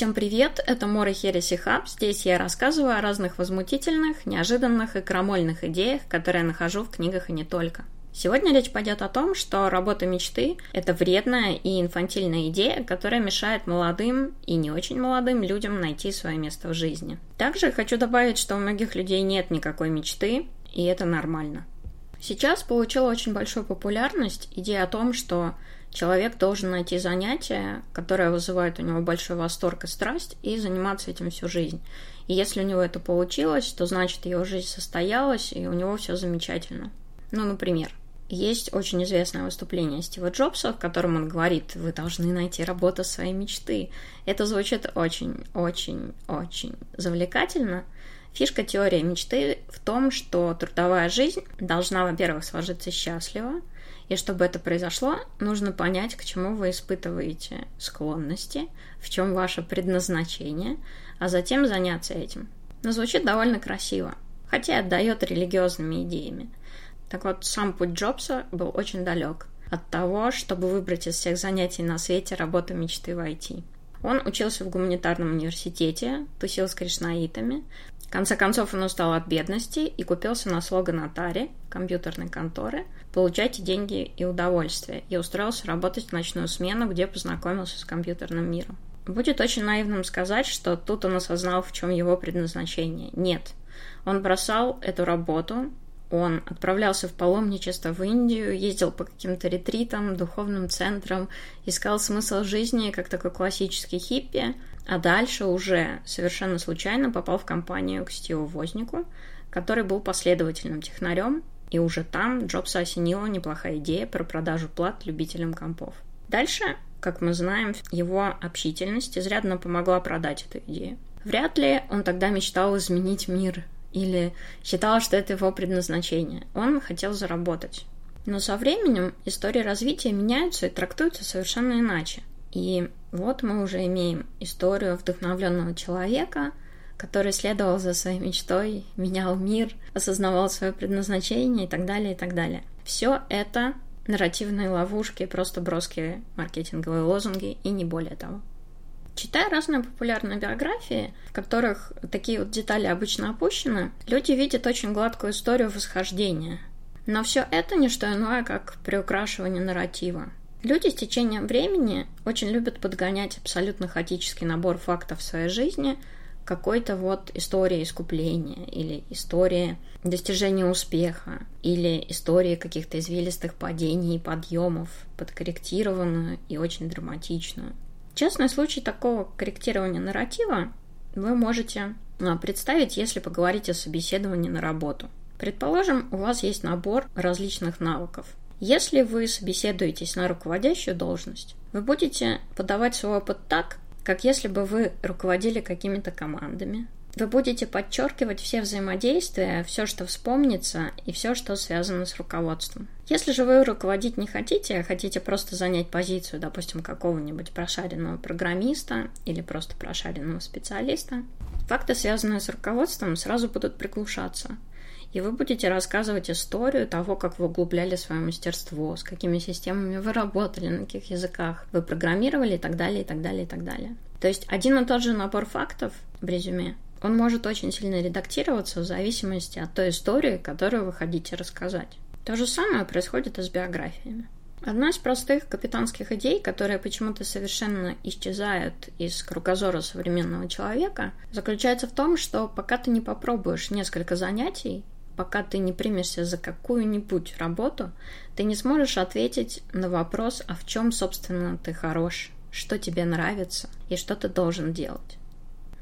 Всем привет, это Мора Хереси Хаб. Здесь я рассказываю о разных возмутительных, неожиданных и крамольных идеях, которые я нахожу в книгах и не только. Сегодня речь пойдет о том, что работа мечты – это вредная и инфантильная идея, которая мешает молодым и не очень молодым людям найти свое место в жизни. Также хочу добавить, что у многих людей нет никакой мечты, и это нормально. Сейчас получила очень большую популярность идея о том, что человек должен найти занятие, которое вызывает у него большой восторг и страсть, и заниматься этим всю жизнь. И если у него это получилось, то значит его жизнь состоялась, и у него все замечательно. Ну, например, есть очень известное выступление Стива Джобса, в котором он говорит, вы должны найти работу своей мечты. Это звучит очень-очень-очень завлекательно. Фишка теории мечты в том, что трудовая жизнь должна, во-первых, сложиться счастливо, и чтобы это произошло, нужно понять, к чему вы испытываете склонности, в чем ваше предназначение, а затем заняться этим. Но звучит довольно красиво, хотя и отдает религиозными идеями. Так вот, сам путь Джобса был очень далек от того, чтобы выбрать из всех занятий на свете работу мечты в IT. Он учился в гуманитарном университете, тусил с кришнаитами. В конце концов, он устал от бедности и купился на слоган Atari, компьютерной конторы, «Получайте деньги и удовольствие», и устроился работать в ночную смену, где познакомился с компьютерным миром. Будет очень наивным сказать, что тут он осознал, в чем его предназначение. Нет. Он бросал эту работу, он отправлялся в паломничество в Индию, ездил по каким-то ретритам, духовным центрам, искал смысл жизни как такой классический хиппи, а дальше уже совершенно случайно попал в компанию к Стиву Вознику, который был последовательным технарем, и уже там Джобса осенила неплохая идея про продажу плат любителям компов. Дальше, как мы знаем, его общительность изрядно помогла продать эту идею. Вряд ли он тогда мечтал изменить мир или считал, что это его предназначение. Он хотел заработать. Но со временем истории развития меняются и трактуются совершенно иначе. И вот мы уже имеем историю вдохновленного человека, который следовал за своей мечтой, менял мир, осознавал свое предназначение и так далее, и так далее. Все это нарративные ловушки, просто броские маркетинговые лозунги и не более того. Читая разные популярные биографии, в которых такие вот детали обычно опущены, люди видят очень гладкую историю восхождения. Но все это не что иное, как приукрашивание нарратива. Люди с течением времени очень любят подгонять абсолютно хаотический набор фактов в своей жизни какой-то вот истории искупления или истории достижения успеха или истории каких-то извилистых падений и подъемов, подкорректированную и очень драматичную. Частный случай такого корректирования нарратива вы можете а, представить, если поговорить о собеседовании на работу. Предположим, у вас есть набор различных навыков. Если вы собеседуетесь на руководящую должность, вы будете подавать свой опыт так, как если бы вы руководили какими-то командами, вы будете подчеркивать все взаимодействия, все, что вспомнится, и все, что связано с руководством. Если же вы руководить не хотите, а хотите просто занять позицию, допустим, какого-нибудь прошаренного программиста или просто прошаренного специалиста, факты, связанные с руководством, сразу будут приглушаться. И вы будете рассказывать историю того, как вы углубляли свое мастерство, с какими системами вы работали, на каких языках вы программировали и так далее, и так далее, и так далее. То есть один и тот же набор фактов в резюме он может очень сильно редактироваться в зависимости от той истории, которую вы хотите рассказать. То же самое происходит и с биографиями. Одна из простых капитанских идей, которые почему-то совершенно исчезают из кругозора современного человека, заключается в том, что пока ты не попробуешь несколько занятий, пока ты не примешься за какую-нибудь работу, ты не сможешь ответить на вопрос, а в чем, собственно, ты хорош, что тебе нравится и что ты должен делать.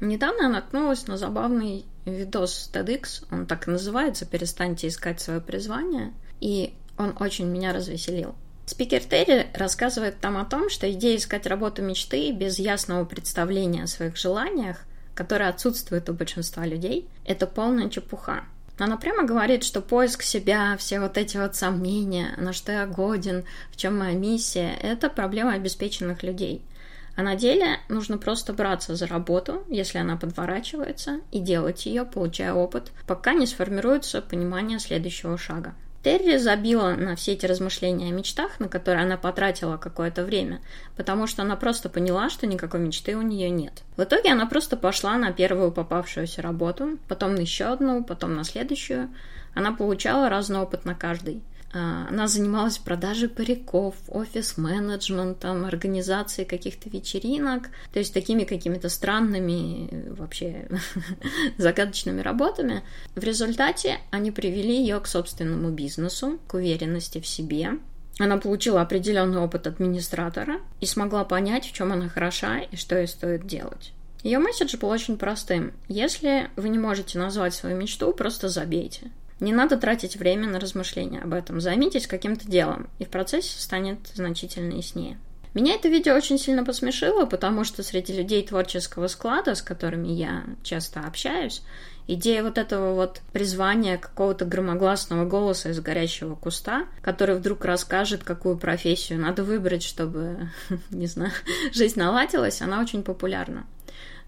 Недавно я наткнулась на забавный видос TEDx, он так и называется «Перестаньте искать свое призвание», и он очень меня развеселил. Спикер Терри рассказывает там о том, что идея искать работу мечты без ясного представления о своих желаниях, которое отсутствует у большинства людей, это полная чепуха. Она прямо говорит, что поиск себя, все вот эти вот сомнения, на что я годен, в чем моя миссия, это проблема обеспеченных людей – а на деле нужно просто браться за работу, если она подворачивается, и делать ее, получая опыт, пока не сформируется понимание следующего шага. Терри забила на все эти размышления о мечтах, на которые она потратила какое-то время, потому что она просто поняла, что никакой мечты у нее нет. В итоге она просто пошла на первую попавшуюся работу, потом на еще одну, потом на следующую. Она получала разный опыт на каждой. А, она занималась продажей париков, офис-менеджментом, организацией каких-то вечеринок, то есть такими какими-то странными, вообще загадочными работами. В результате они привели ее к собственному бизнесу, к уверенности в себе. Она получила определенный опыт администратора и смогла понять, в чем она хороша и что ей стоит делать. Ее месседж был очень простым. Если вы не можете назвать свою мечту, просто забейте. Не надо тратить время на размышления об этом. Займитесь каким-то делом, и в процессе станет значительно яснее. Меня это видео очень сильно посмешило, потому что среди людей творческого склада, с которыми я часто общаюсь, идея вот этого вот призвания какого-то громогласного голоса из горящего куста, который вдруг расскажет, какую профессию надо выбрать, чтобы, не знаю, жизнь наладилась, она очень популярна.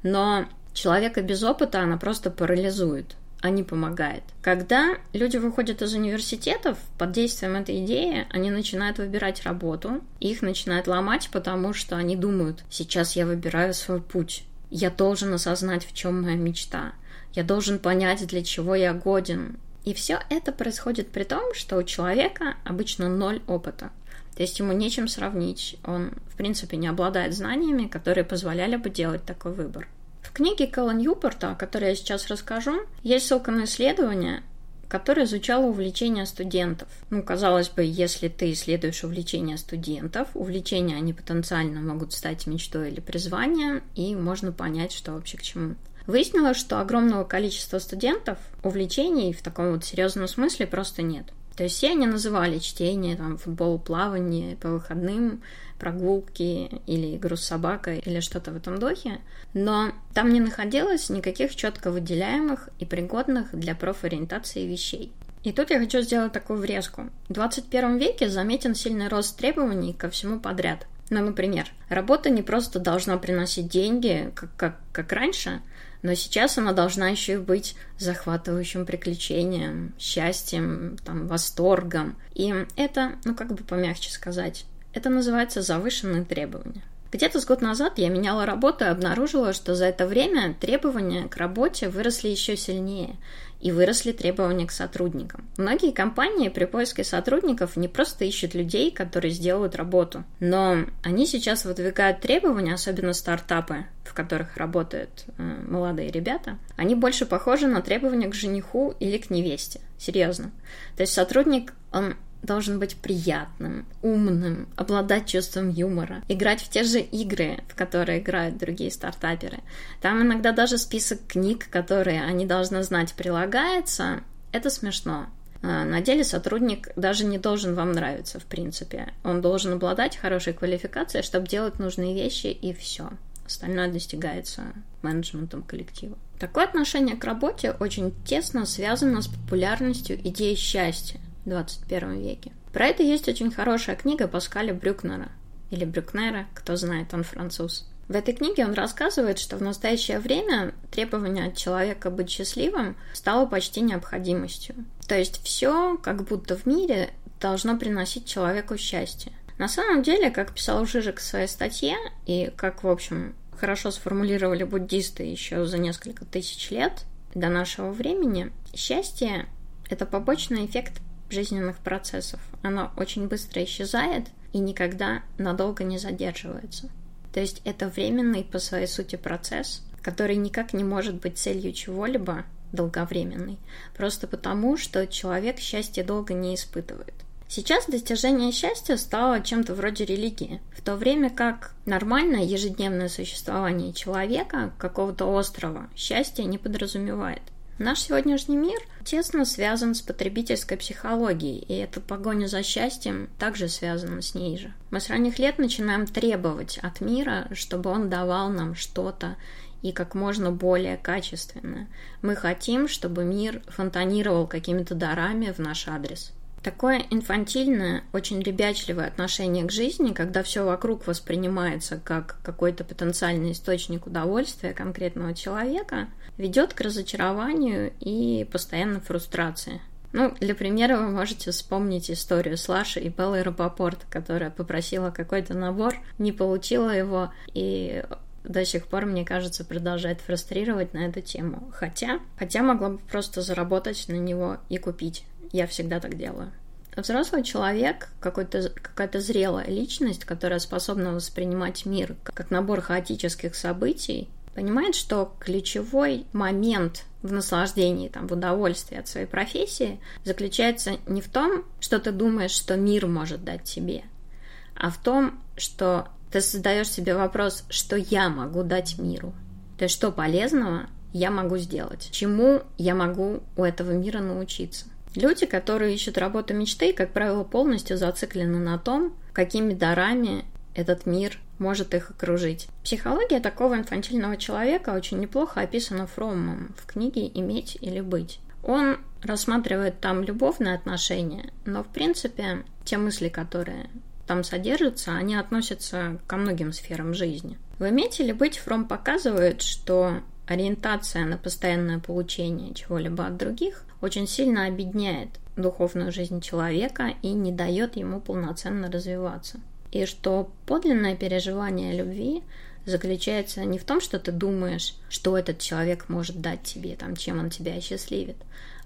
Но человека без опыта она просто парализует не помогает. Когда люди выходят из университетов, под действием этой идеи они начинают выбирать работу, их начинают ломать, потому что они думают, сейчас я выбираю свой путь, я должен осознать, в чем моя мечта, я должен понять, для чего я годен. И все это происходит при том, что у человека обычно ноль опыта. То есть ему нечем сравнить, он, в принципе, не обладает знаниями, которые позволяли бы делать такой выбор. В книге Кэлла Ньюпорта, о которой я сейчас расскажу, есть ссылка на исследование, которое изучало увлечения студентов. Ну, казалось бы, если ты исследуешь увлечения студентов, увлечения они потенциально могут стать мечтой или призванием, и можно понять, что вообще к чему. Выяснилось, что огромного количества студентов увлечений в таком вот серьезном смысле просто нет. То есть все они называли чтение, там, футбол, плавание по выходным, прогулки или игру с собакой или что-то в этом духе, но там не находилось никаких четко выделяемых и пригодных для профориентации вещей. И тут я хочу сделать такую врезку. В 21 веке заметен сильный рост требований ко всему подряд. Ну, например, работа не просто должна приносить деньги, как, как, как раньше, но сейчас она должна еще и быть захватывающим приключением, счастьем, там, восторгом. И это, ну как бы помягче сказать, это называется завышенные требования. Где-то с год назад я меняла работу и обнаружила, что за это время требования к работе выросли еще сильнее, и выросли требования к сотрудникам. Многие компании при поиске сотрудников не просто ищут людей, которые сделают работу, но они сейчас выдвигают требования, особенно стартапы, в которых работают э, молодые ребята, они больше похожи на требования к жениху или к невесте. Серьезно. То есть сотрудник, он должен быть приятным, умным, обладать чувством юмора, играть в те же игры, в которые играют другие стартаперы. Там иногда даже список книг, которые они должны знать, прилагается. Это смешно. А, на деле сотрудник даже не должен вам нравиться, в принципе. Он должен обладать хорошей квалификацией, чтобы делать нужные вещи, и все. Остальное достигается менеджментом коллектива. Такое отношение к работе очень тесно связано с популярностью идеи счастья, 21 веке. Про это есть очень хорошая книга Паскаля Брюкнера, или Брюкнера, кто знает, он француз. В этой книге он рассказывает, что в настоящее время требование от человека быть счастливым стало почти необходимостью. То есть все, как будто в мире, должно приносить человеку счастье. На самом деле, как писал Жижик в своей статье, и как, в общем, хорошо сформулировали буддисты еще за несколько тысяч лет до нашего времени, счастье – это побочный эффект жизненных процессов. Оно очень быстро исчезает и никогда надолго не задерживается. То есть это временный по своей сути процесс, который никак не может быть целью чего-либо долговременный, просто потому, что человек счастье долго не испытывает. Сейчас достижение счастья стало чем-то вроде религии, в то время как нормальное ежедневное существование человека, какого-то острова, счастья не подразумевает. Наш сегодняшний мир тесно связан с потребительской психологией, и эта погоня за счастьем также связана с ней же. Мы с ранних лет начинаем требовать от мира, чтобы он давал нам что-то и как можно более качественное. Мы хотим, чтобы мир фонтанировал какими-то дарами в наш адрес. Такое инфантильное, очень ребячливое отношение к жизни, когда все вокруг воспринимается как какой-то потенциальный источник удовольствия конкретного человека, ведет к разочарованию и постоянной фрустрации. Ну, для примера вы можете вспомнить историю с Лашей и Беллой Рапопорт, которая попросила какой-то набор, не получила его, и до сих пор, мне кажется, продолжает фрустрировать на эту тему. Хотя, хотя могла бы просто заработать на него и купить. Я всегда так делаю. Взрослый человек, какая-то зрелая личность, которая способна воспринимать мир как набор хаотических событий, понимает, что ключевой момент в наслаждении, там, в удовольствии от своей профессии заключается не в том, что ты думаешь, что мир может дать тебе, а в том, что ты задаешь себе вопрос, что я могу дать миру. То есть, что полезного я могу сделать, чему я могу у этого мира научиться. Люди, которые ищут работу мечты, как правило, полностью зациклены на том, какими дарами этот мир может их окружить. Психология такого инфантильного человека очень неплохо описана Фроммом в книге «Иметь или быть». Он рассматривает там любовные отношения, но в принципе те мысли, которые там содержатся, они относятся ко многим сферам жизни. В «Иметь или быть» Фром показывает, что ориентация на постоянное получение чего-либо от других очень сильно обедняет духовную жизнь человека и не дает ему полноценно развиваться и что подлинное переживание любви заключается не в том, что ты думаешь, что этот человек может дать тебе, там, чем он тебя счастливит,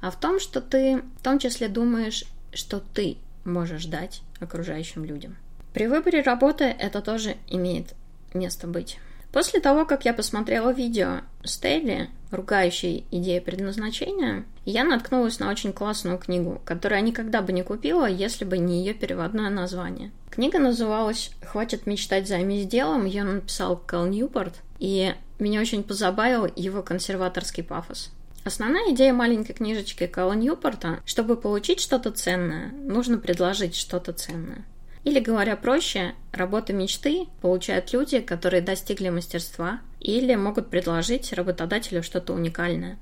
а в том, что ты в том числе думаешь, что ты можешь дать окружающим людям. При выборе работы это тоже имеет место быть. После того, как я посмотрела видео Стейли, ругающей идею предназначения, я наткнулась на очень классную книгу, которую я никогда бы не купила, если бы не ее переводное название. Книга называлась «Хватит мечтать, займись делом», ее написал Кэл Ньюпорт, и меня очень позабавил его консерваторский пафос. Основная идея маленькой книжечки Кэлла Ньюпорта, чтобы получить что-то ценное, нужно предложить что-то ценное. Или, говоря проще, работы мечты получают люди, которые достигли мастерства или могут предложить работодателю что-то уникальное.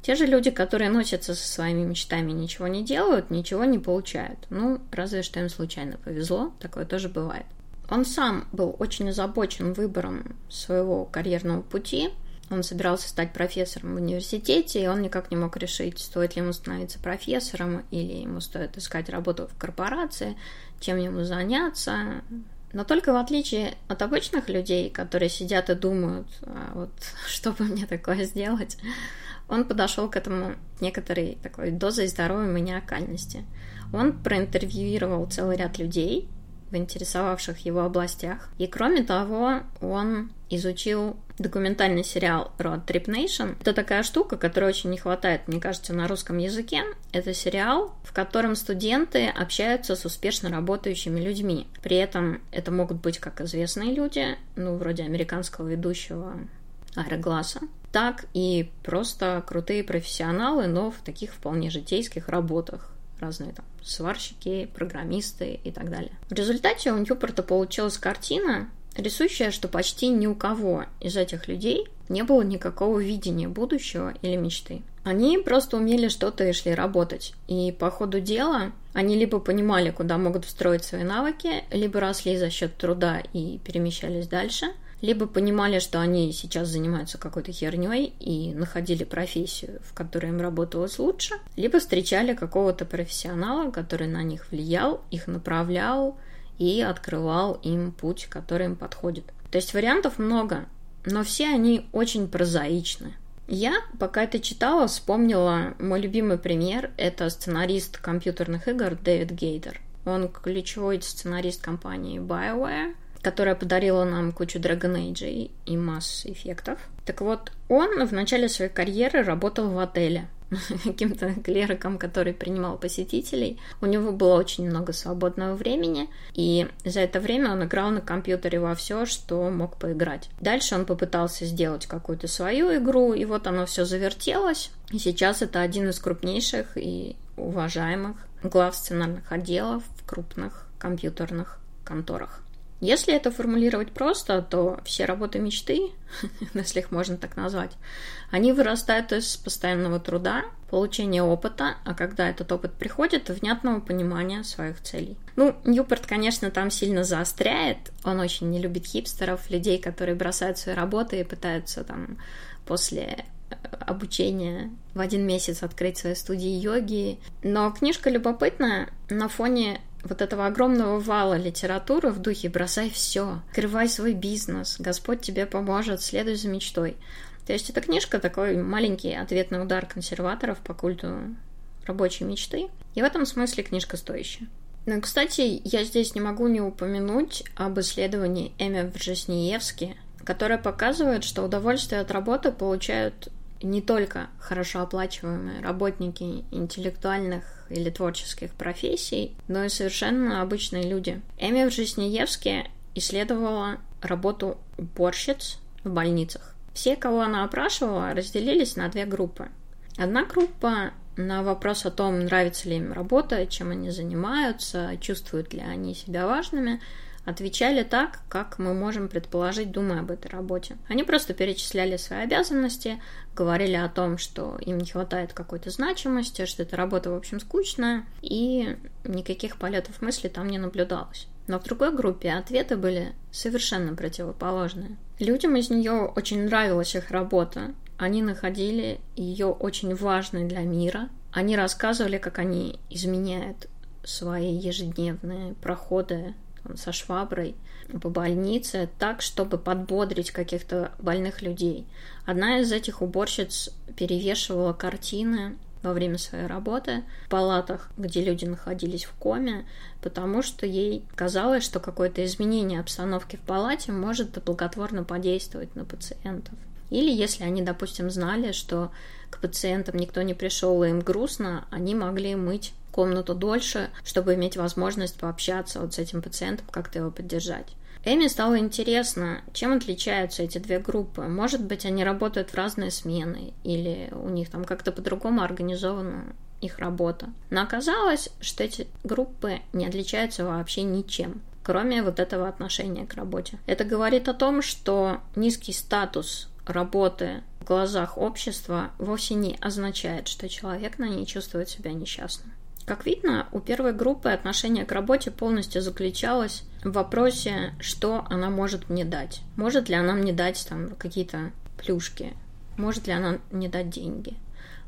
Те же люди, которые носятся со своими мечтами ничего не делают, ничего не получают. Ну, разве что им случайно повезло, такое тоже бывает. Он сам был очень озабочен выбором своего карьерного пути, он собирался стать профессором в университете, и он никак не мог решить, стоит ли ему становиться профессором или ему стоит искать работу в корпорации, чем ему заняться. Но только в отличие от обычных людей, которые сидят и думают, а вот что бы мне такое сделать, он подошел к этому некоторой такой дозой здоровой маниакальности. Он проинтервьюировал целый ряд людей, в интересовавших его областях. И кроме того, он изучил документальный сериал Road Trip Nation. Это такая штука, которой очень не хватает, мне кажется, на русском языке. Это сериал, в котором студенты общаются с успешно работающими людьми. При этом это могут быть как известные люди, ну, вроде американского ведущего Аэрогласса, так и просто крутые профессионалы, но в таких вполне житейских работах разные там сварщики, программисты и так далее. В результате у Ньюпорта получилась картина, рисующая, что почти ни у кого из этих людей не было никакого видения будущего или мечты. Они просто умели что-то и шли работать. И по ходу дела они либо понимали, куда могут встроить свои навыки, либо росли за счет труда и перемещались дальше – либо понимали, что они сейчас занимаются какой-то херней и находили профессию, в которой им работалось лучше, либо встречали какого-то профессионала, который на них влиял, их направлял и открывал им путь, который им подходит. То есть вариантов много, но все они очень прозаичны. Я, пока это читала, вспомнила мой любимый пример. Это сценарист компьютерных игр Дэвид Гейтер. Он ключевой сценарист компании BioWare, которая подарила нам кучу Dragon Age и масс эффектов. Так вот, он в начале своей карьеры работал в отеле каким-то клериком, который принимал посетителей. У него было очень много свободного времени, и за это время он играл на компьютере во все, что мог поиграть. Дальше он попытался сделать какую-то свою игру, и вот оно все завертелось. И сейчас это один из крупнейших и уважаемых глав сценарных отделов в крупных компьютерных конторах. Если это формулировать просто, то все работы мечты, если их можно так назвать, они вырастают из постоянного труда, получения опыта, а когда этот опыт приходит, внятного понимания своих целей. Ну, Ньюпорт, конечно, там сильно заостряет. Он очень не любит хипстеров, людей, которые бросают свои работы и пытаются там после обучение в один месяц открыть свои студии йоги. Но книжка любопытная на фоне вот этого огромного вала литературы в духе «бросай все, открывай свой бизнес, Господь тебе поможет, следуй за мечтой». То есть эта книжка такой маленький ответный удар консерваторов по культу рабочей мечты. И в этом смысле книжка стоящая. Ну, кстати, я здесь не могу не упомянуть об исследовании Эми Вржесниевски, которое показывает, что удовольствие от работы получают не только хорошо оплачиваемые работники интеллектуальных или творческих профессий, но и совершенно обычные люди. Эми Вжеснеевски исследовала работу уборщиц в больницах. Все, кого она опрашивала, разделились на две группы. Одна группа на вопрос о том, нравится ли им работа, чем они занимаются, чувствуют ли они себя важными, отвечали так, как мы можем предположить, думая об этой работе. Они просто перечисляли свои обязанности, говорили о том, что им не хватает какой-то значимости, что эта работа, в общем, скучная, и никаких полетов мысли там не наблюдалось. Но в другой группе ответы были совершенно противоположные. Людям из нее очень нравилась их работа. Они находили ее очень важной для мира. Они рассказывали, как они изменяют свои ежедневные проходы со шваброй по больнице так, чтобы подбодрить каких-то больных людей. Одна из этих уборщиц перевешивала картины во время своей работы в палатах, где люди находились в коме, потому что ей казалось, что какое-то изменение обстановки в палате может благотворно подействовать на пациентов. Или если они, допустим, знали, что к пациентам никто не пришел и им грустно, они могли мыть комнату дольше, чтобы иметь возможность пообщаться вот с этим пациентом, как-то его поддержать. Эми стало интересно, чем отличаются эти две группы. Может быть, они работают в разные смены, или у них там как-то по-другому организована их работа. Но оказалось, что эти группы не отличаются вообще ничем кроме вот этого отношения к работе. Это говорит о том, что низкий статус работы в глазах общества вовсе не означает, что человек на ней чувствует себя несчастным. Как видно, у первой группы отношение к работе полностью заключалось в вопросе, что она может мне дать. Может ли она мне дать там какие-то плюшки? Может ли она мне дать деньги?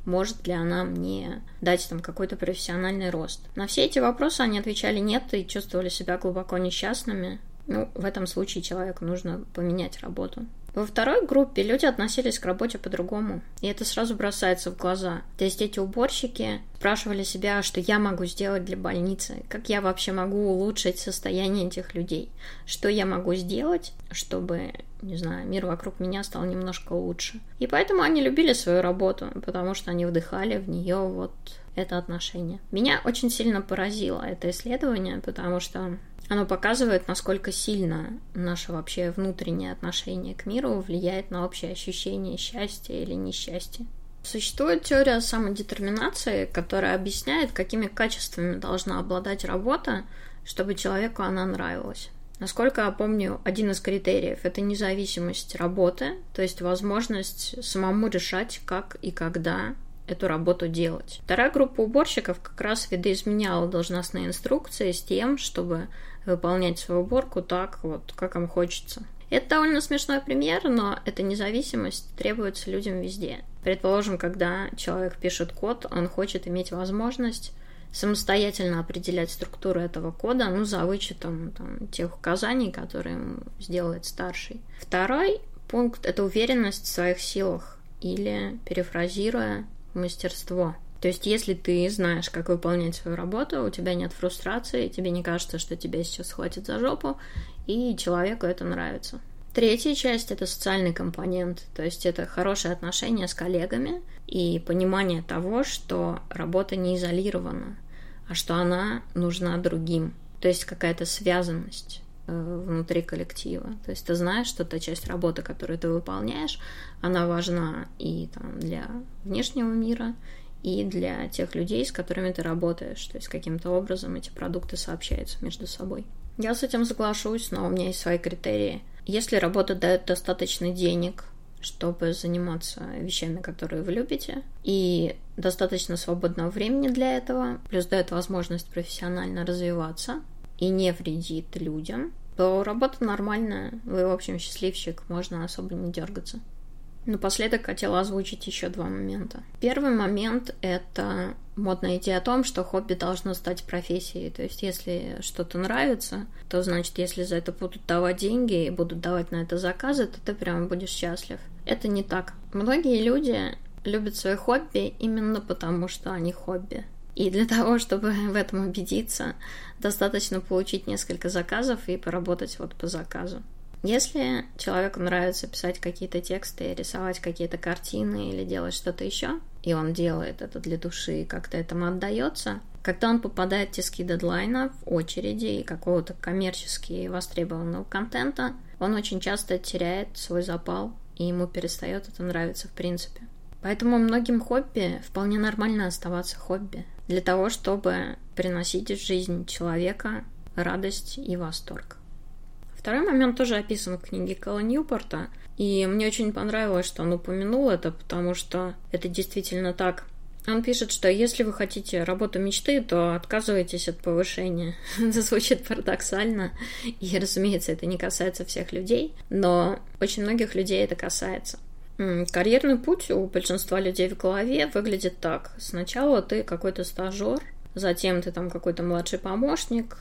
Может ли она мне дать там какой-то профессиональный рост? На все эти вопросы они отвечали нет и чувствовали себя глубоко несчастными. Ну, в этом случае человеку нужно поменять работу. Во второй группе люди относились к работе по-другому, и это сразу бросается в глаза. То есть эти уборщики спрашивали себя, что я могу сделать для больницы, как я вообще могу улучшить состояние этих людей, что я могу сделать, чтобы, не знаю, мир вокруг меня стал немножко лучше. И поэтому они любили свою работу, потому что они вдыхали в нее вот это отношение. Меня очень сильно поразило это исследование, потому что оно показывает, насколько сильно наше вообще внутреннее отношение к миру влияет на общее ощущение счастья или несчастья. Существует теория самодетерминации, которая объясняет, какими качествами должна обладать работа, чтобы человеку она нравилась. Насколько я помню, один из критериев – это независимость работы, то есть возможность самому решать, как и когда эту работу делать. Вторая группа уборщиков как раз видоизменяла должностные инструкции с тем, чтобы выполнять свою уборку так, вот, как им хочется. Это довольно смешной пример, но эта независимость требуется людям везде. Предположим, когда человек пишет код, он хочет иметь возможность самостоятельно определять структуру этого кода, ну, за вычетом там, тех указаний, которые ему сделает старший. Второй пункт – это уверенность в своих силах или, перефразируя, мастерство. То есть, если ты знаешь, как выполнять свою работу, у тебя нет фрустрации, тебе не кажется, что тебя сейчас схватят за жопу, и человеку это нравится. Третья часть – это социальный компонент, то есть это хорошие отношения с коллегами и понимание того, что работа не изолирована, а что она нужна другим. То есть какая-то связанность внутри коллектива. То есть ты знаешь, что та часть работы, которую ты выполняешь, она важна и там, для внешнего мира, и для тех людей, с которыми ты работаешь. То есть каким-то образом эти продукты сообщаются между собой. Я с этим соглашусь, но у меня есть свои критерии. Если работа дает достаточно денег, чтобы заниматься вещами, которые вы любите, и достаточно свободного времени для этого, плюс дает возможность профессионально развиваться и не вредит людям, то работа нормальная, вы, в общем, счастливчик, можно особо не дергаться. Напоследок хотела озвучить еще два момента. Первый момент — это модная идея о том, что хобби должно стать профессией. То есть, если что-то нравится, то значит, если за это будут давать деньги и будут давать на это заказы, то ты прям будешь счастлив. Это не так. Многие люди любят свои хобби именно потому, что они хобби. И для того, чтобы в этом убедиться, достаточно получить несколько заказов и поработать вот по заказу. Если человеку нравится писать какие-то тексты, рисовать какие-то картины или делать что-то еще, и он делает это для души и как-то этому отдается, когда он попадает в тиски дедлайна, в очереди и какого-то коммерчески востребованного контента, он очень часто теряет свой запал, и ему перестает это нравиться в принципе. Поэтому многим хобби вполне нормально оставаться хобби, для того, чтобы приносить в жизнь человека радость и восторг. Второй момент тоже описан в книге Кэлла Ньюпорта, и мне очень понравилось, что он упомянул это, потому что это действительно так. Он пишет, что если вы хотите работу мечты, то отказывайтесь от повышения. это звучит парадоксально, и, разумеется, это не касается всех людей, но очень многих людей это касается. Карьерный путь у большинства людей в голове выглядит так. Сначала ты какой-то стажер, затем ты там какой-то младший помощник,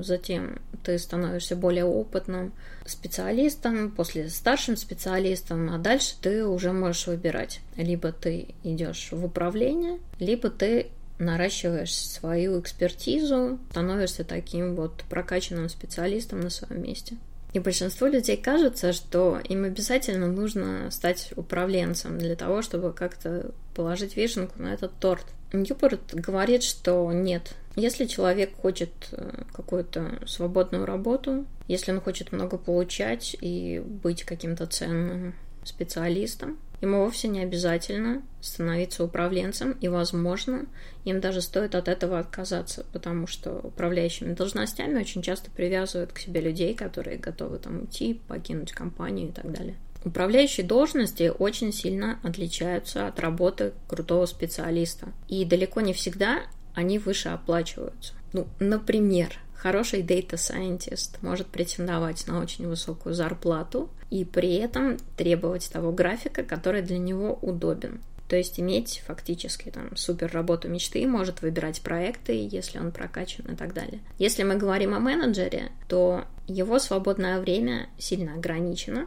затем ты становишься более опытным специалистом, после старшим специалистом, а дальше ты уже можешь выбирать. Либо ты идешь в управление, либо ты наращиваешь свою экспертизу, становишься таким вот прокачанным специалистом на своем месте. И большинству людей кажется, что им обязательно нужно стать управленцем для того, чтобы как-то положить вишенку на этот торт. Ньюпорт говорит, что нет. Если человек хочет э, какую-то свободную работу, если он хочет много получать и быть каким-то ценным специалистом, ему вовсе не обязательно становиться управленцем, и, возможно, им даже стоит от этого отказаться, потому что управляющими должностями очень часто привязывают к себе людей, которые готовы там уйти, покинуть компанию и так далее. Управляющие должности очень сильно отличаются от работы крутого специалиста. И далеко не всегда они выше оплачиваются. Ну, например, хороший data scientist может претендовать на очень высокую зарплату и при этом требовать того графика, который для него удобен. То есть иметь фактически там супер работу мечты, может выбирать проекты, если он прокачан и так далее. Если мы говорим о менеджере, то его свободное время сильно ограничено,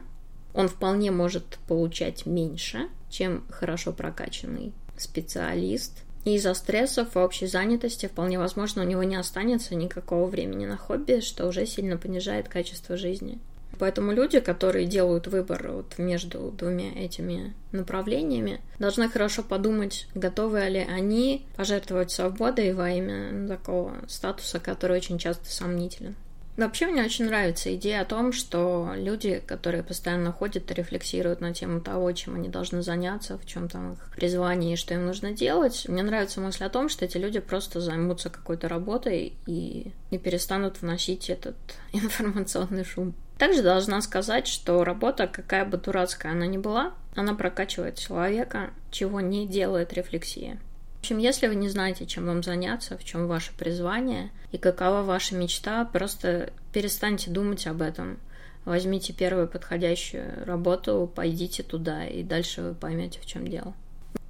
он вполне может получать меньше, чем хорошо прокачанный специалист. И из-за стрессов и общей занятости вполне возможно у него не останется никакого времени на хобби, что уже сильно понижает качество жизни. Поэтому люди, которые делают выбор вот между двумя этими направлениями, должны хорошо подумать, готовы ли они пожертвовать свободой во имя такого статуса, который очень часто сомнителен. Вообще мне очень нравится идея о том, что люди, которые постоянно ходят и рефлексируют на тему того, чем они должны заняться, в чем там их призвание и что им нужно делать, мне нравится мысль о том, что эти люди просто займутся какой-то работой и не перестанут вносить этот информационный шум. Также должна сказать, что работа, какая бы дурацкая она ни была, она прокачивает человека, чего не делает рефлексия. В общем, если вы не знаете, чем вам заняться, в чем ваше призвание и какова ваша мечта, просто перестаньте думать об этом. Возьмите первую подходящую работу, пойдите туда, и дальше вы поймете, в чем дело.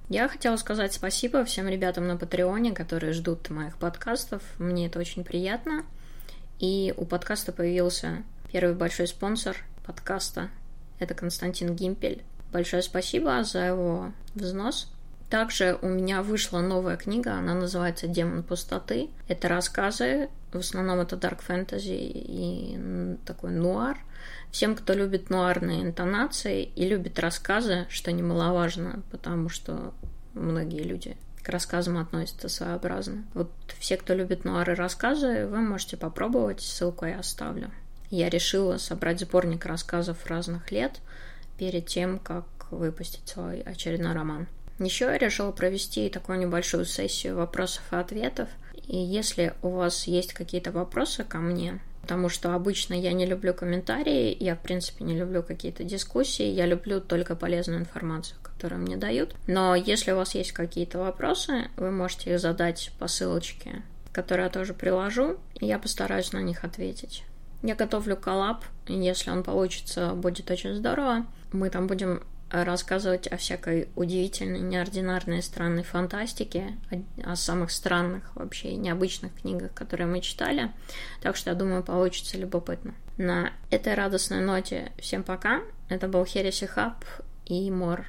Я хотела сказать спасибо всем ребятам на Патреоне, которые ждут моих подкастов. Мне это очень приятно. И у подкаста появился первый большой спонсор подкаста. Это Константин Гимпель. Большое спасибо за его взнос. Также у меня вышла новая книга, она называется «Демон пустоты». Это рассказы, в основном это дарк фэнтези и такой нуар. Всем, кто любит нуарные интонации и любит рассказы, что немаловажно, потому что многие люди к рассказам относятся своеобразно. Вот все, кто любит нуары рассказы, вы можете попробовать, ссылку я оставлю. Я решила собрать сборник рассказов разных лет перед тем, как выпустить свой очередной роман. Еще я решила провести такую небольшую сессию вопросов и ответов. И если у вас есть какие-то вопросы ко мне, потому что обычно я не люблю комментарии, я, в принципе, не люблю какие-то дискуссии, я люблю только полезную информацию, которую мне дают. Но если у вас есть какие-то вопросы, вы можете их задать по ссылочке, которую я тоже приложу, и я постараюсь на них ответить. Я готовлю коллаб, если он получится, будет очень здорово. Мы там будем рассказывать о всякой удивительной, неординарной, странной фантастике, о, о самых странных вообще необычных книгах, которые мы читали. Так что, я думаю, получится любопытно. На этой радостной ноте всем пока. Это был Хереси Хаб и Мор.